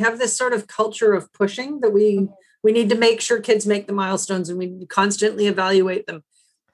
have this sort of culture of pushing that we we need to make sure kids make the milestones and we constantly evaluate them.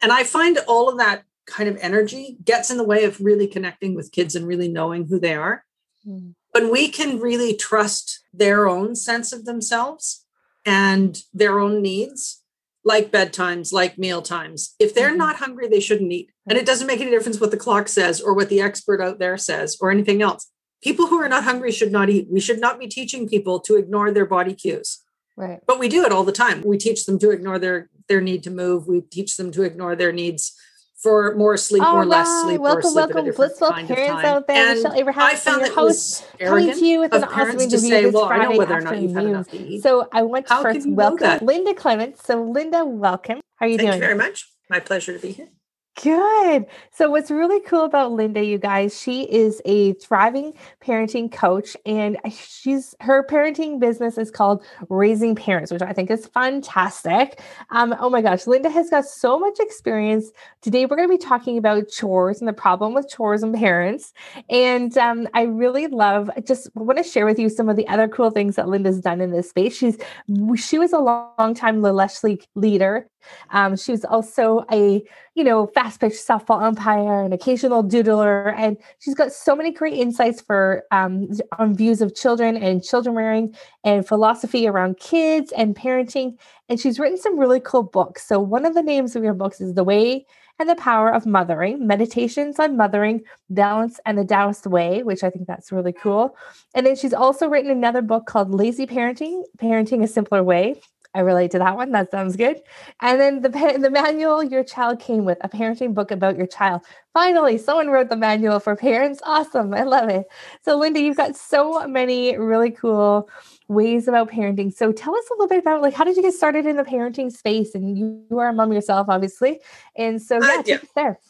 And I find all of that kind of energy gets in the way of really connecting with kids and really knowing who they are. Mm. When we can really trust their own sense of themselves and their own needs, like bedtimes, like meal times. If they're mm-hmm. not hungry, they shouldn't eat. And it doesn't make any difference what the clock says or what the expert out there says or anything else. People who are not hungry should not eat. We should not be teaching people to ignore their body cues. Right. But we do it all the time. We teach them to ignore their their need to move. We teach them to ignore their needs for more sleep All or right. less sleep. Welcome, sleep welcome, blissful parents out there. And Michelle Abraham, I found your host, coming to you with an awesome interview say, this "Well, I know Friday whether or not you've afternoon. enough to eat." So I want to How first welcome? Linda Clements. So Linda, welcome. How are you Thank doing? you very much. My pleasure to be here. Good. So, what's really cool about Linda, you guys, she is a thriving parenting coach, and she's her parenting business is called Raising Parents, which I think is fantastic. Um, oh my gosh, Linda has got so much experience. Today, we're going to be talking about chores and the problem with chores and parents. And um, I really love. I just want to share with you some of the other cool things that Linda's done in this space. She's she was a long time Leche leader. Um, she was also a you know, fast pitch softball umpire, an occasional doodler, and she's got so many great insights for um, on views of children and children rearing and philosophy around kids and parenting. And she's written some really cool books. So one of the names of your books is The Way and the Power of Mothering, Meditations on Mothering, Balance and the Taoist Way, which I think that's really cool. And then she's also written another book called Lazy Parenting, Parenting a Simpler Way. I relate to that one. That sounds good. And then the the manual your child came with, a parenting book about your child. Finally, someone wrote the manual for parents. Awesome. I love it. So Linda, you've got so many really cool ways about parenting. So tell us a little bit about like how did you get started in the parenting space? And you, you are a mom yourself, obviously. And so yeah, uh, yeah. there.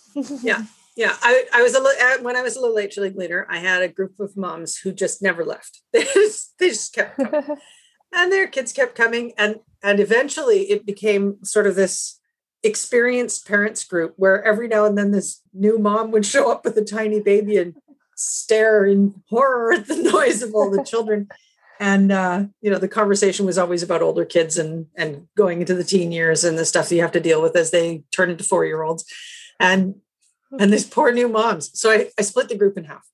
yeah. Yeah, I, I was a little when I was a La Leche League leader. I had a group of moms who just never left. They just, they just kept coming and their kids kept coming and and eventually it became sort of this experienced parents group where every now and then this new mom would show up with a tiny baby and stare in horror at the noise of all the children. And uh, you know the conversation was always about older kids and and going into the teen years and the stuff you have to deal with as they turn into four year olds and and these poor new moms. So I, I split the group in half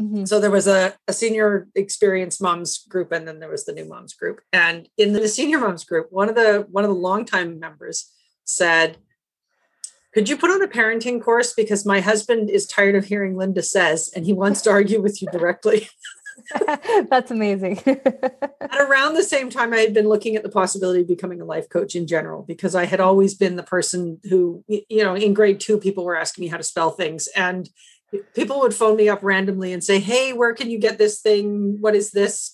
Mm-hmm. So there was a, a senior experienced moms group, and then there was the new moms group. And in the senior moms group, one of the one of the longtime members said, "Could you put on a parenting course because my husband is tired of hearing Linda says, and he wants to argue with you directly." That's amazing. at around the same time, I had been looking at the possibility of becoming a life coach in general because I had always been the person who, you know, in grade two, people were asking me how to spell things. And people would phone me up randomly and say, Hey, where can you get this thing? What is this?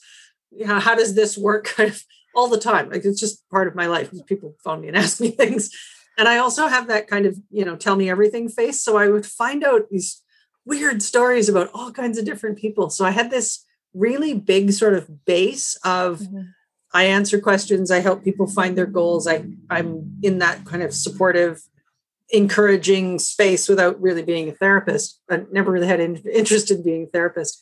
How does this work? Kind of all the time. Like it's just part of my life. People phone me and ask me things. And I also have that kind of, you know, tell me everything face. So I would find out these weird stories about all kinds of different people. So I had this really big sort of base of mm-hmm. I answer questions, I help people find their goals. I I'm in that kind of supportive encouraging space without really being a therapist. I never really had an interest in being a therapist.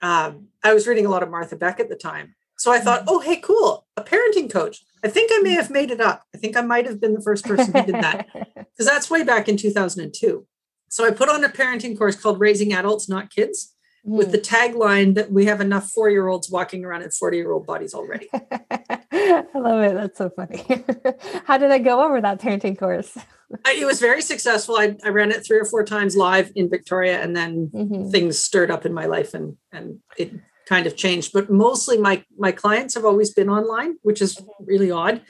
Um, I was reading a lot of Martha Beck at the time. So I thought, mm-hmm. oh, hey, cool, a parenting coach. I think I may have made it up. I think I might have been the first person who did that because that's way back in 2002. So I put on a parenting course called Raising Adults, Not Kids mm. with the tagline that we have enough four year olds walking around in 40 year old bodies already. I love it. That's so funny. How did I go over that parenting course? it was very successful. I, I, ran it three or four times live in Victoria, and then mm-hmm. things stirred up in my life, and and it kind of changed. But mostly, my my clients have always been online, which is mm-hmm. really odd.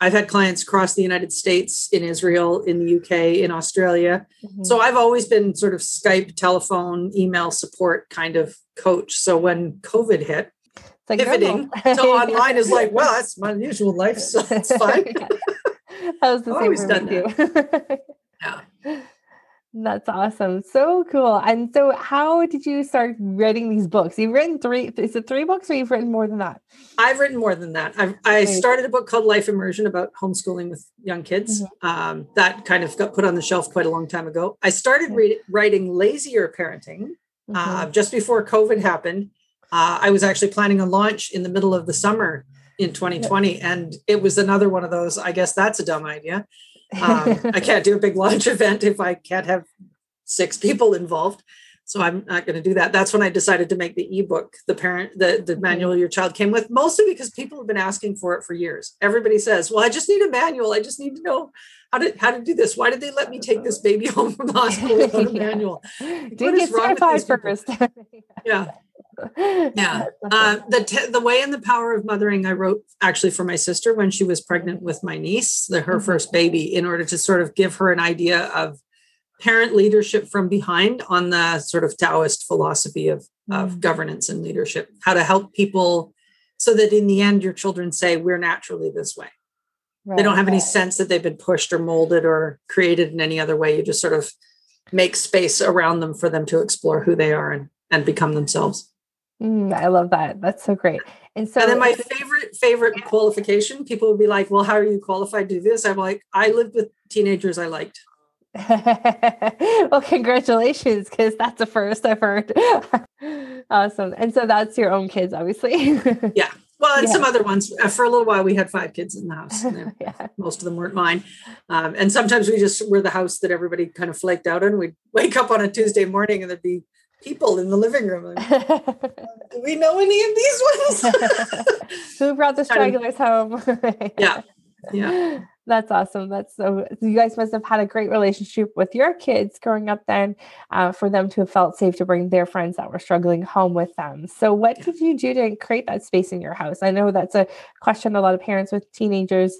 I've had clients across the United States, in Israel, in the UK, in Australia. Mm-hmm. So I've always been sort of Skype, telephone, email support kind of coach. So when COVID hit, like pivoting to online is like, well, that's my usual life, so it's fine. that was the I've same. Always done that. yeah. That's awesome. So cool. And so how did you start writing these books? You've written three, is it three books or you've written more than that? I've written more than that. I've, I started a book called Life Immersion about homeschooling with young kids. Mm-hmm. Um, that kind of got put on the shelf quite a long time ago. I started re- writing Lazier Parenting mm-hmm. uh, just before COVID happened. Uh, I was actually planning a launch in the middle of the summer in 2020, and it was another one of those. I guess that's a dumb idea. Um, I can't do a big launch event if I can't have six people involved. So I'm not going to do that. That's when I decided to make the ebook, the parent, the, the manual your child came with, mostly because people have been asking for it for years. Everybody says, well, I just need a manual. I just need to know how to, how to do this. Why did they let me take this baby home from the hospital without a manual? Didn't get certified first. yeah. Yeah. Uh, the, the way and the power of mothering, I wrote actually for my sister when she was pregnant with my niece, the, her mm-hmm. first baby, in order to sort of give her an idea of parent leadership from behind on the sort of Taoist philosophy of, of mm. governance and leadership, how to help people so that in the end your children say, We're naturally this way. Right, they don't have right. any sense that they've been pushed or molded or created in any other way. You just sort of make space around them for them to explore who they are and, and become themselves. Mm, I love that. That's so great. And so, and then my favorite favorite qualification, people would be like, "Well, how are you qualified to do this?" I'm like, "I lived with teenagers I liked." well, congratulations, because that's the first I've heard. awesome. And so that's your own kids, obviously. yeah. Well, and yeah. some other ones. Uh, for a little while, we had five kids in the house. yeah. Most of them weren't mine. Um, and sometimes we just were the house that everybody kind of flaked out in. We'd wake up on a Tuesday morning and there'd be people in the living room. Like, Do we know any of these ones? Who brought the stragglers home? yeah. Yeah. That's awesome. That's so. You guys must have had a great relationship with your kids growing up. Then, uh, for them to have felt safe to bring their friends that were struggling home with them. So, what did you do to create that space in your house? I know that's a question a lot of parents with teenagers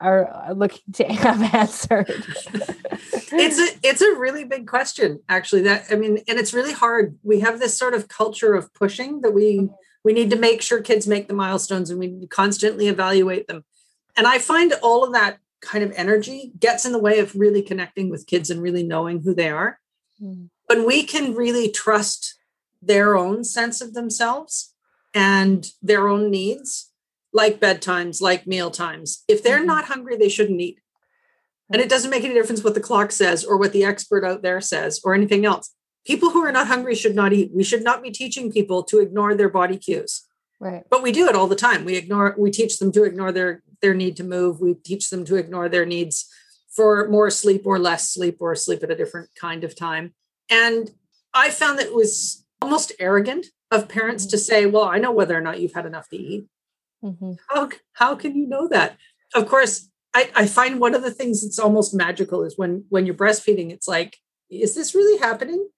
are looking to have answered. it's a it's a really big question, actually. That I mean, and it's really hard. We have this sort of culture of pushing that we mm-hmm. we need to make sure kids make the milestones, and we constantly evaluate them and I find all of that kind of energy gets in the way of really connecting with kids and really knowing who they are. Mm. When we can really trust their own sense of themselves and their own needs, like bedtimes, like meal times, if they're mm-hmm. not hungry, they shouldn't eat. And it doesn't make any difference what the clock says or what the expert out there says or anything else. People who are not hungry should not eat. We should not be teaching people to ignore their body cues. Right. But we do it all the time. We ignore, we teach them to ignore their their need to move. We teach them to ignore their needs for more sleep or less sleep or sleep at a different kind of time. And I found that it was almost arrogant of parents mm-hmm. to say, well, I know whether or not you've had enough to eat. Mm-hmm. How, how can you know that? Of course, I, I find one of the things that's almost magical is when when you're breastfeeding, it's like, is this really happening?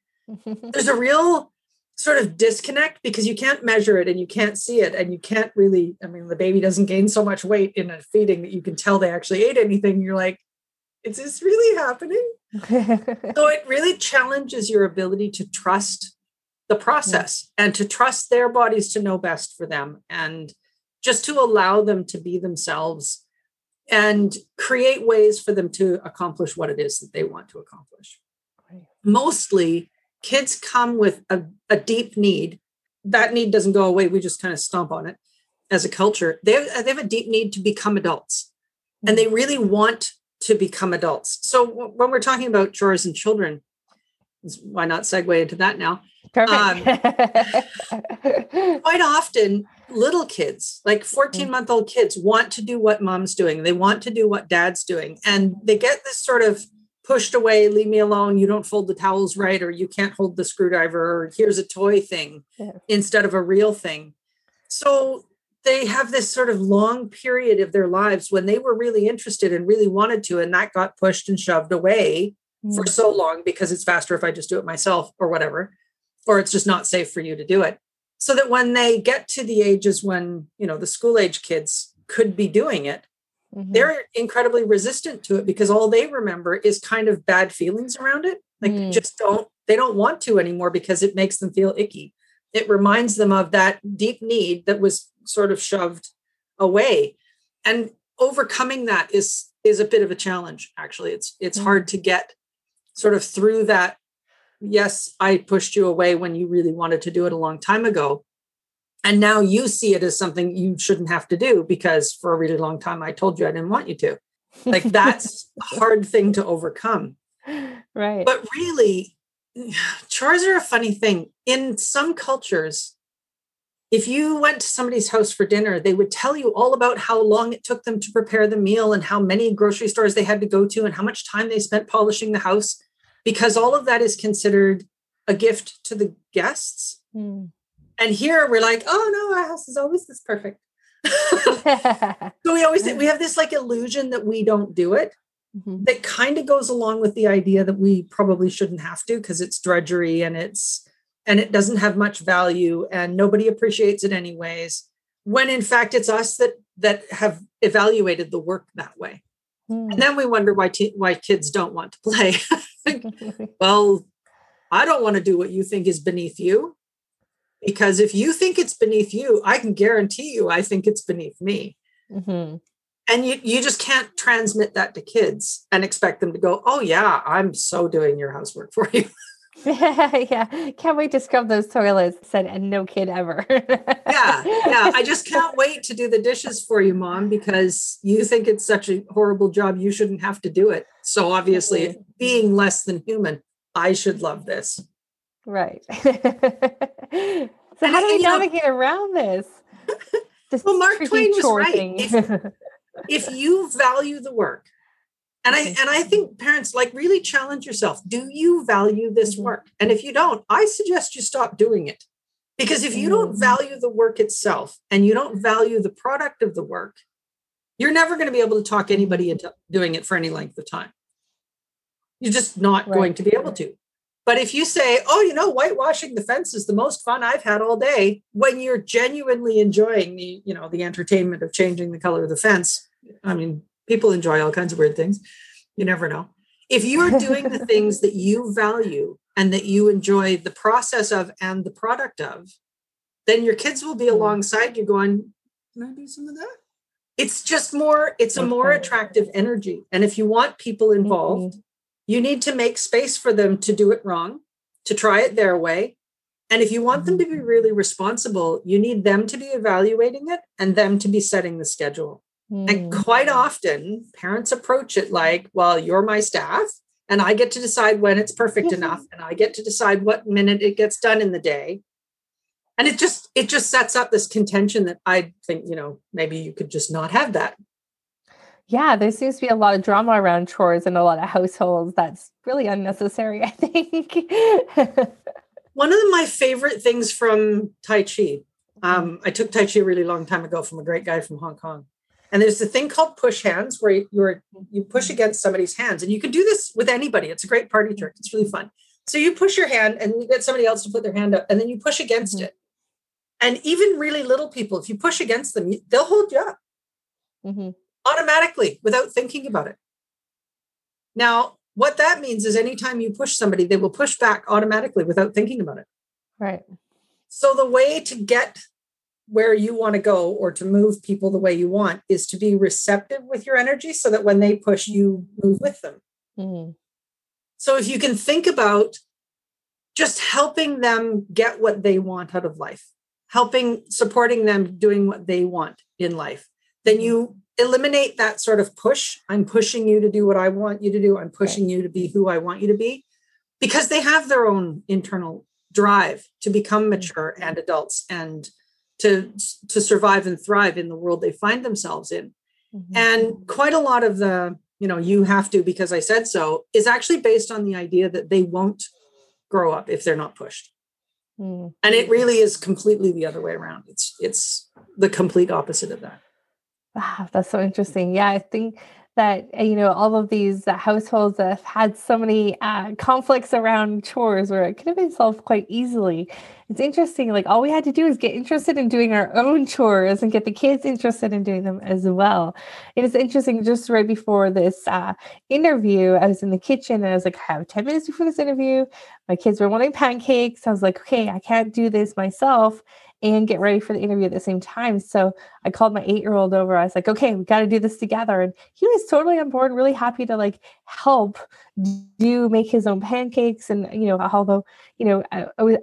There's a real sort of disconnect because you can't measure it and you can't see it and you can't really i mean the baby doesn't gain so much weight in a feeding that you can tell they actually ate anything. You're like is this really happening? So it really challenges your ability to trust the process and to trust their bodies to know best for them and just to allow them to be themselves and create ways for them to accomplish what it is that they want to accomplish. Mostly kids come with a, a deep need. That need doesn't go away. We just kind of stomp on it as a culture. They have, they have a deep need to become adults and they really want to become adults. So when we're talking about chores and children, why not segue into that now? Um, quite often, little kids, like 14 month old kids, want to do what mom's doing. They want to do what dad's doing. And they get this sort of pushed away, leave me alone, you don't fold the towels right, or you can't hold the screwdriver, or here's a toy thing yeah. instead of a real thing. So they have this sort of long period of their lives when they were really interested and really wanted to, and that got pushed and shoved away mm. for so long because it's faster if I just do it myself or whatever, or it's just not safe for you to do it. So that when they get to the ages when, you know, the school age kids could be doing it, mm-hmm. they're incredibly resistant to it because all they remember is kind of bad feelings around it. Like mm. just don't they don't want to anymore because it makes them feel icky. It reminds them of that deep need that was sort of shoved away. And overcoming that is is a bit of a challenge actually. It's it's mm. hard to get sort of through that yes, I pushed you away when you really wanted to do it a long time ago and now you see it as something you shouldn't have to do because for a really long time I told you I didn't want you to. Like that's a hard thing to overcome. Right. But really, chores are a funny thing. In some cultures, if you went to somebody's house for dinner, they would tell you all about how long it took them to prepare the meal and how many grocery stores they had to go to and how much time they spent polishing the house, because all of that is considered a gift to the guests. Mm. And here we're like, oh no, our house is always this perfect. so we always we have this like illusion that we don't do it. Mm-hmm. That kind of goes along with the idea that we probably shouldn't have to because it's drudgery and it's and it doesn't have much value and nobody appreciates it anyways when in fact it's us that that have evaluated the work that way mm. and then we wonder why t- why kids don't want to play well i don't want to do what you think is beneath you because if you think it's beneath you i can guarantee you i think it's beneath me mm-hmm. and you, you just can't transmit that to kids and expect them to go oh yeah i'm so doing your housework for you yeah, can't wait to scrub those toilets. Said and no kid ever. yeah, yeah. I just can't wait to do the dishes for you, mom, because you think it's such a horrible job. You shouldn't have to do it. So obviously, being less than human, I should love this. Right. so and how do we navigate know, around this? this well, Mark Twain was right. If, if you value the work, and I and I think parents like really challenge yourself. Do you value this mm-hmm. work? And if you don't, I suggest you stop doing it. Because if you don't mm-hmm. value the work itself and you don't value the product of the work, you're never going to be able to talk anybody into doing it for any length of time. You're just not right. going to be able to. But if you say, oh, you know, whitewashing the fence is the most fun I've had all day, when you're genuinely enjoying the, you know, the entertainment of changing the color of the fence, I mean, people enjoy all kinds of weird things. You never know. If you're doing the things that you value and that you enjoy the process of and the product of, then your kids will be mm. alongside you going, Can I do some of that? It's just more, it's a more attractive energy. And if you want people involved, mm-hmm. You need to make space for them to do it wrong, to try it their way. And if you want them to be mm-hmm. really responsible, you need them to be evaluating it and them to be setting the schedule. Mm. And quite often, parents approach it like, well, you're my staff, and I get to decide when it's perfect enough, and I get to decide what minute it gets done in the day. And it just it just sets up this contention that I think, you know, maybe you could just not have that. Yeah, there seems to be a lot of drama around chores in a lot of households. That's really unnecessary, I think. One of my favorite things from Tai Chi, um, I took Tai Chi a really long time ago from a great guy from Hong Kong. And there's a thing called push hands where you're you push against somebody's hands. And you can do this with anybody. It's a great party trick. It's really fun. So you push your hand and you get somebody else to put their hand up and then you push against mm-hmm. it. And even really little people, if you push against them, they'll hold you up mm-hmm. Automatically without thinking about it. Now, what that means is anytime you push somebody, they will push back automatically without thinking about it. Right. So the way to get where you want to go or to move people the way you want is to be receptive with your energy so that when they push you move with them mm-hmm. so if you can think about just helping them get what they want out of life helping supporting them doing what they want in life then you eliminate that sort of push i'm pushing you to do what i want you to do i'm pushing okay. you to be who i want you to be because they have their own internal drive to become mm-hmm. mature and adults and to to survive and thrive in the world they find themselves in mm-hmm. and quite a lot of the you know you have to because i said so is actually based on the idea that they won't grow up if they're not pushed mm-hmm. and it really is completely the other way around it's it's the complete opposite of that wow that's so interesting. Yeah i think that uh, you know all of these uh, households have had so many uh, conflicts around chores where it could have been solved quite easily. It's interesting like all we had to do is get interested in doing our own chores and get the kids interested in doing them as well. And it's interesting just right before this uh, interview i was in the kitchen and i was like i have 10 minutes before this interview. My kids were wanting pancakes. I was like okay i can't do this myself and get ready for the interview at the same time. So I called my eight year old over. I was like, okay, we got to do this together. And he was totally on board, really happy to like help do make his own pancakes and you know although you know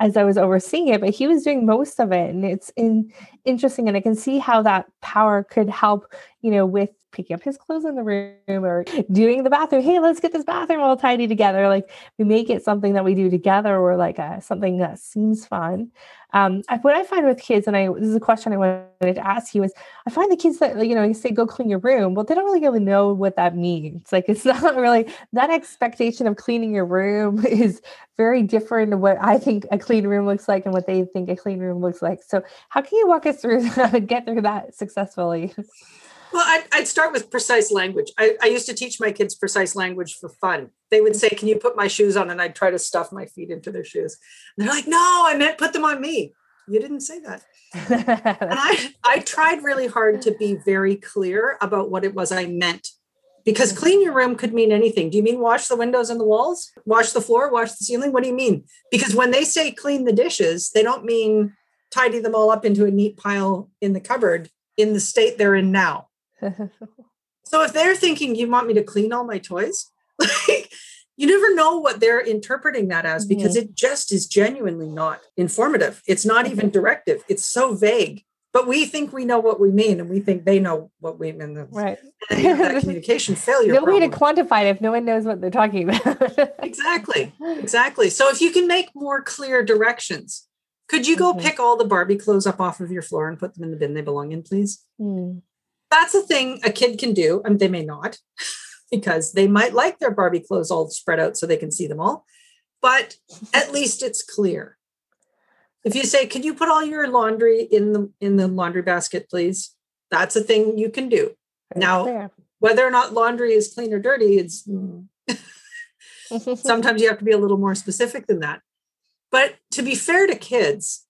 as i was overseeing it but he was doing most of it and it's in, interesting and i can see how that power could help you know with picking up his clothes in the room or doing the bathroom hey let's get this bathroom all tidy together like we make it something that we do together or like a, something that seems fun um, what I find with kids, and I this is a question I wanted to ask you, is I find the kids that you know you say go clean your room, well, they don't really really know what that means. Like it's not really that expectation of cleaning your room is very different to what I think a clean room looks like and what they think a clean room looks like. So how can you walk us through get through that successfully? Well, I'd, I'd, start with precise language. I, I, used to teach my kids precise language for fun. They would say, Can you put my shoes on? And I'd try to stuff my feet into their shoes. And they're like, No, I meant put them on me. You didn't say that. and I, I tried really hard to be very clear about what it was I meant. Because mm-hmm. clean your room could mean anything. Do you mean wash the windows and the walls? Wash the floor? Wash the ceiling? What do you mean? Because when they say clean the dishes, they don't mean tidy them all up into a neat pile in the cupboard in the state they're in now so if they're thinking you want me to clean all my toys, like you never know what they're interpreting that as because mm-hmm. it just is genuinely not informative. It's not even directive. It's so vague. But we think we know what we mean, and we think they know what we mean. Right. that communication failure. No problem. way to quantify it if no one knows what they're talking about. exactly. Exactly. So if you can make more clear directions, could you go mm-hmm. pick all the Barbie clothes up off of your floor and put them in the bin they belong in, please? Mm that's a thing a kid can do. Mean, they may not because they might like their Barbie clothes all spread out so they can see them all, but at least it's clear. If you say, "Can you put all your laundry in the in the laundry basket, please?" That's a thing you can do. now, whether or not laundry is clean or dirty, it's mm. sometimes you have to be a little more specific than that. But to be fair to kids,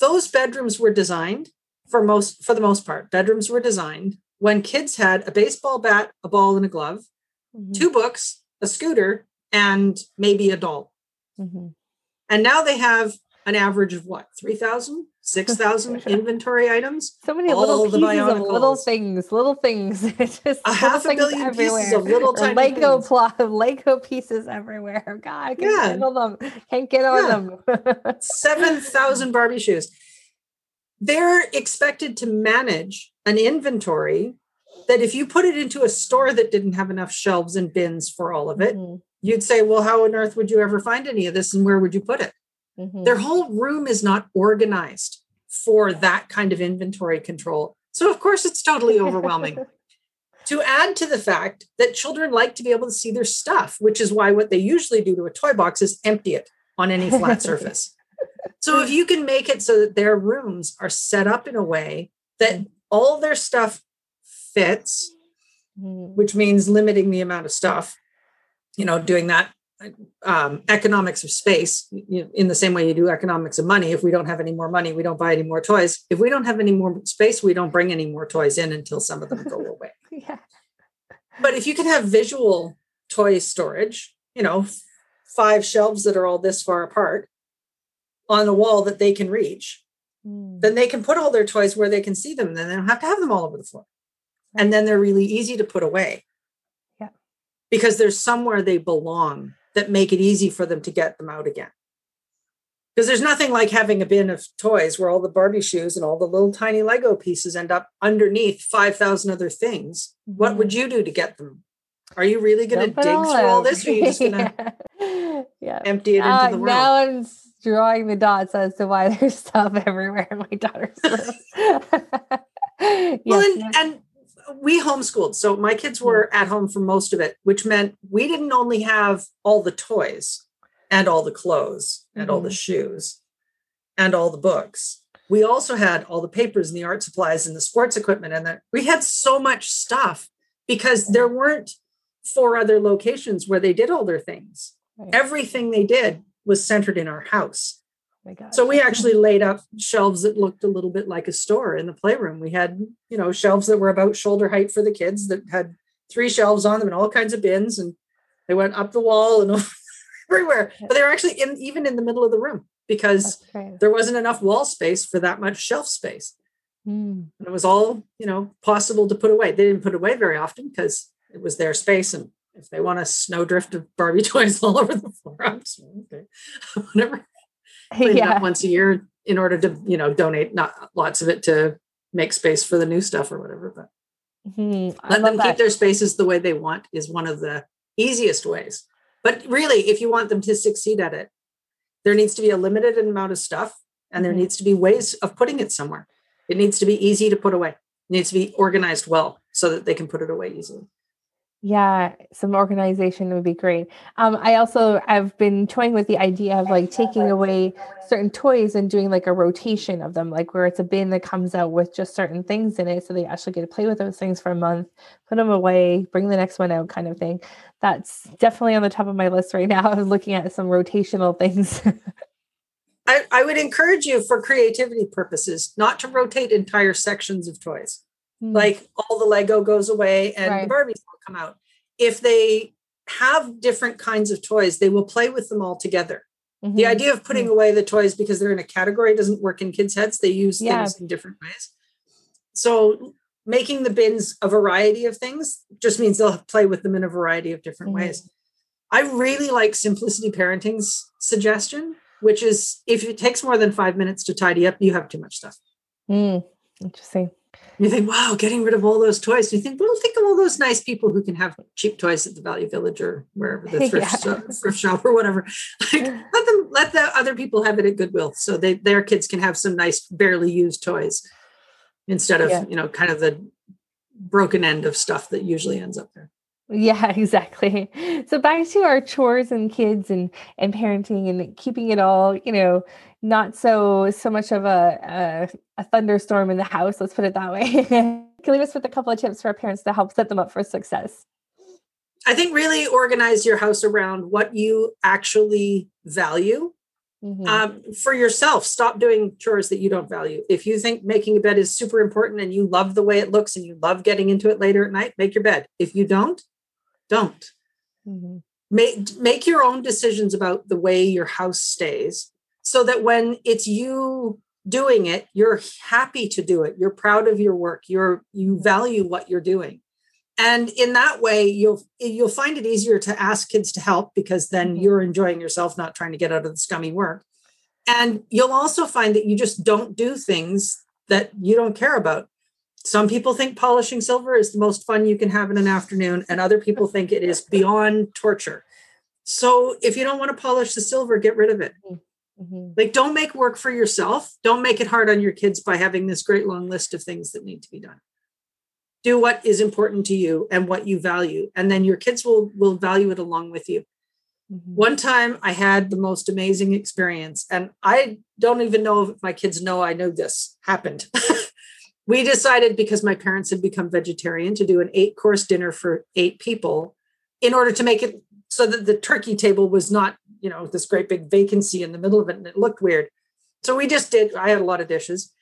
those bedrooms were designed for most for the most part bedrooms were designed when kids had a baseball bat a ball and a glove mm-hmm. two books a scooter and maybe a doll mm-hmm. and now they have an average of what 3000 6000 inventory items so many little pieces of little things little things just a half a billion everywhere. pieces of little tiny lego things. plot lego pieces everywhere god i can't yeah. handle them can't get on yeah. them 7000 barbie shoes they're expected to manage an inventory that if you put it into a store that didn't have enough shelves and bins for all of it, mm-hmm. you'd say, well, how on earth would you ever find any of this and where would you put it? Mm-hmm. Their whole room is not organized for that kind of inventory control. So, of course, it's totally overwhelming. to add to the fact that children like to be able to see their stuff, which is why what they usually do to a toy box is empty it on any flat surface. So if you can make it so that their rooms are set up in a way that all their stuff fits, mm. which means limiting the amount of stuff, you know, doing that um, economics of space you in the same way you do economics of money. If we don't have any more money, we don't buy any more toys. If we don't have any more space, we don't bring any more toys in until some of them go away. yeah. But if you can have visual toy storage, you know, five shelves that are all this far apart, on a wall that they can reach, mm. then they can put all their toys where they can see them. Then they don't have to have them all over the floor. And then they're really easy to put away. Yeah. Because there's somewhere they belong that make it easy for them to get them out again. Because there's nothing like having a bin of toys where all the Barbie shoes and all the little tiny Lego pieces end up underneath 5,000 other things. Mm-hmm. What would you do to get them? Are you really going to dig through all this? Or are you just going to yeah. empty it into uh, the world? Now I'm drawing the dots as to why there's stuff everywhere in my daughter's room. yes. Well, and, and we homeschooled. So my kids were at home for most of it, which meant we didn't only have all the toys and all the clothes and mm-hmm. all the mm-hmm. shoes and all the books. We also had all the papers and the art supplies and the sports equipment. And that we had so much stuff because there weren't four other locations where they did all their things. Right. Everything they did was centered in our house. Oh so we actually laid up shelves that looked a little bit like a store in the playroom. We had, you know, shelves that were about shoulder height for the kids that had three shelves on them and all kinds of bins, and they went up the wall and everywhere. But they were actually in even in the middle of the room because there wasn't enough wall space for that much shelf space. Mm. And it was all, you know, possible to put away. They didn't put away very often because it was their space and if they want a snowdrift of Barbie toys all over the floor, I'm just, okay, whatever. Clean yeah. up once a year in order to, you know, donate not lots of it to make space for the new stuff or whatever. But mm-hmm. let them that. keep their spaces the way they want is one of the easiest ways. But really, if you want them to succeed at it, there needs to be a limited amount of stuff and there mm-hmm. needs to be ways of putting it somewhere. It needs to be easy to put away. It needs to be organized well so that they can put it away easily. Yeah, some organization would be great. Um, I also have been toying with the idea of like taking away certain toys and doing like a rotation of them, like where it's a bin that comes out with just certain things in it, so they actually get to play with those things for a month, put them away, bring the next one out, kind of thing. That's definitely on the top of my list right now. I'm looking at some rotational things. I, I would encourage you for creativity purposes not to rotate entire sections of toys. Mm. Like all the Lego goes away and right. the Barbies will come out. If they have different kinds of toys, they will play with them all together. Mm-hmm. The idea of putting mm-hmm. away the toys because they're in a category doesn't work in kids' heads. They use yeah. things in different ways. So making the bins a variety of things just means they'll play with them in a variety of different mm-hmm. ways. I really like Simplicity Parenting's suggestion, which is if it takes more than five minutes to tidy up, you have too much stuff. Mm, interesting. You think, wow, getting rid of all those toys. You think, well, think of all those nice people who can have cheap toys at the Value Village or wherever the thrift, shop, thrift shop or whatever. Like, let them let the other people have it at Goodwill, so they their kids can have some nice, barely used toys instead of yeah. you know kind of the broken end of stuff that usually ends up there. Yeah, exactly. So back to our chores and kids and and parenting and keeping it all, you know, not so so much of a a, a thunderstorm in the house. Let's put it that way. Can you leave us with a couple of tips for our parents to help set them up for success? I think really organize your house around what you actually value. Mm-hmm. Um, for yourself, stop doing chores that you don't value. If you think making a bed is super important and you love the way it looks and you love getting into it later at night, make your bed. If you don't, don't. Mm-hmm. Make, make your own decisions about the way your house stays so that when it's you doing it you're happy to do it you're proud of your work you're you value what you're doing and in that way you'll you'll find it easier to ask kids to help because then mm-hmm. you're enjoying yourself not trying to get out of the scummy work and you'll also find that you just don't do things that you don't care about some people think polishing silver is the most fun you can have in an afternoon, and other people think it is beyond torture. So if you don't want to polish the silver, get rid of it. Mm-hmm. Like, don't make work for yourself. Don't make it hard on your kids by having this great long list of things that need to be done. Do what is important to you and what you value, and then your kids will will value it along with you. Mm-hmm. One time I had the most amazing experience, and I don't even know if my kids know I know this happened. we decided because my parents had become vegetarian to do an eight course dinner for eight people in order to make it so that the turkey table was not you know this great big vacancy in the middle of it and it looked weird. So we just did i had a lot of dishes.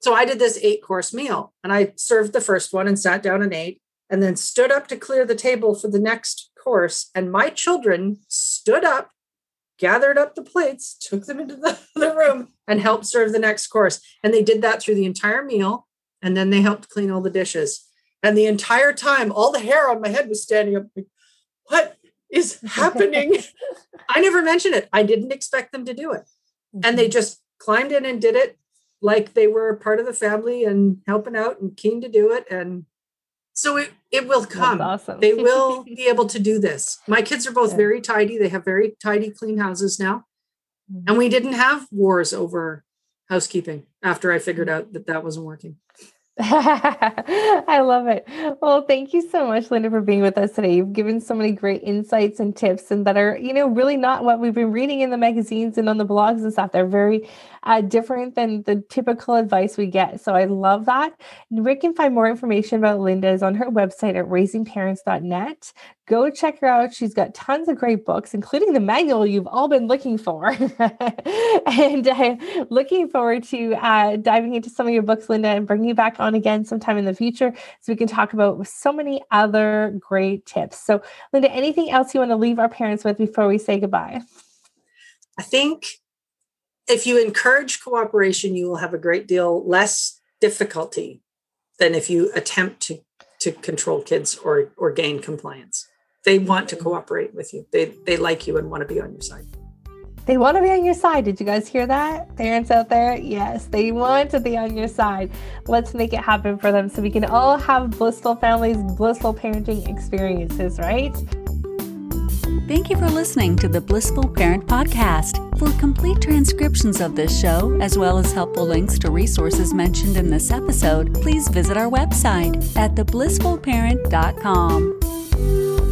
So i did this eight course meal and i served the first one and sat down and ate and then stood up to clear the table for the next course. And my children stood up gathered up the plates took them into the, the room and helped serve the next course. And they did that through the entire meal and then they helped clean all the dishes. And the entire time, all the hair on my head was standing up. Like, what is happening? I never mentioned it. I didn't expect them to do it. And they mm-hmm. just climbed in and did it like they were part of the family and helping out and keen to do it. And so it, it will come. Awesome. they will be able to do this. My kids are both yeah. very tidy. They have very tidy, clean houses now. Mm-hmm. And we didn't have wars over housekeeping after I figured mm-hmm. out that that wasn't working. I love it. Well, thank you so much, Linda, for being with us today. You've given so many great insights and tips, and that are, you know, really not what we've been reading in the magazines and on the blogs and stuff. They're very uh, different than the typical advice we get. So I love that. Rick can find more information about Linda is on her website at raisingparents.net. Go check her out. She's got tons of great books, including the manual you've all been looking for. and uh, looking forward to uh, diving into some of your books, Linda, and bringing you back on again sometime in the future so we can talk about so many other great tips. So, Linda, anything else you want to leave our parents with before we say goodbye? I think if you encourage cooperation, you will have a great deal less difficulty than if you attempt to, to control kids or, or gain compliance they want to mm-hmm. cooperate with you. They they like you and want to be on your side. They want to be on your side. Did you guys hear that? Parents out there? Yes, they want to be on your side. Let's make it happen for them so we can all have blissful families, blissful parenting experiences, right? Thank you for listening to the Blissful Parent Podcast. For complete transcriptions of this show, as well as helpful links to resources mentioned in this episode, please visit our website at theblissfulparent.com.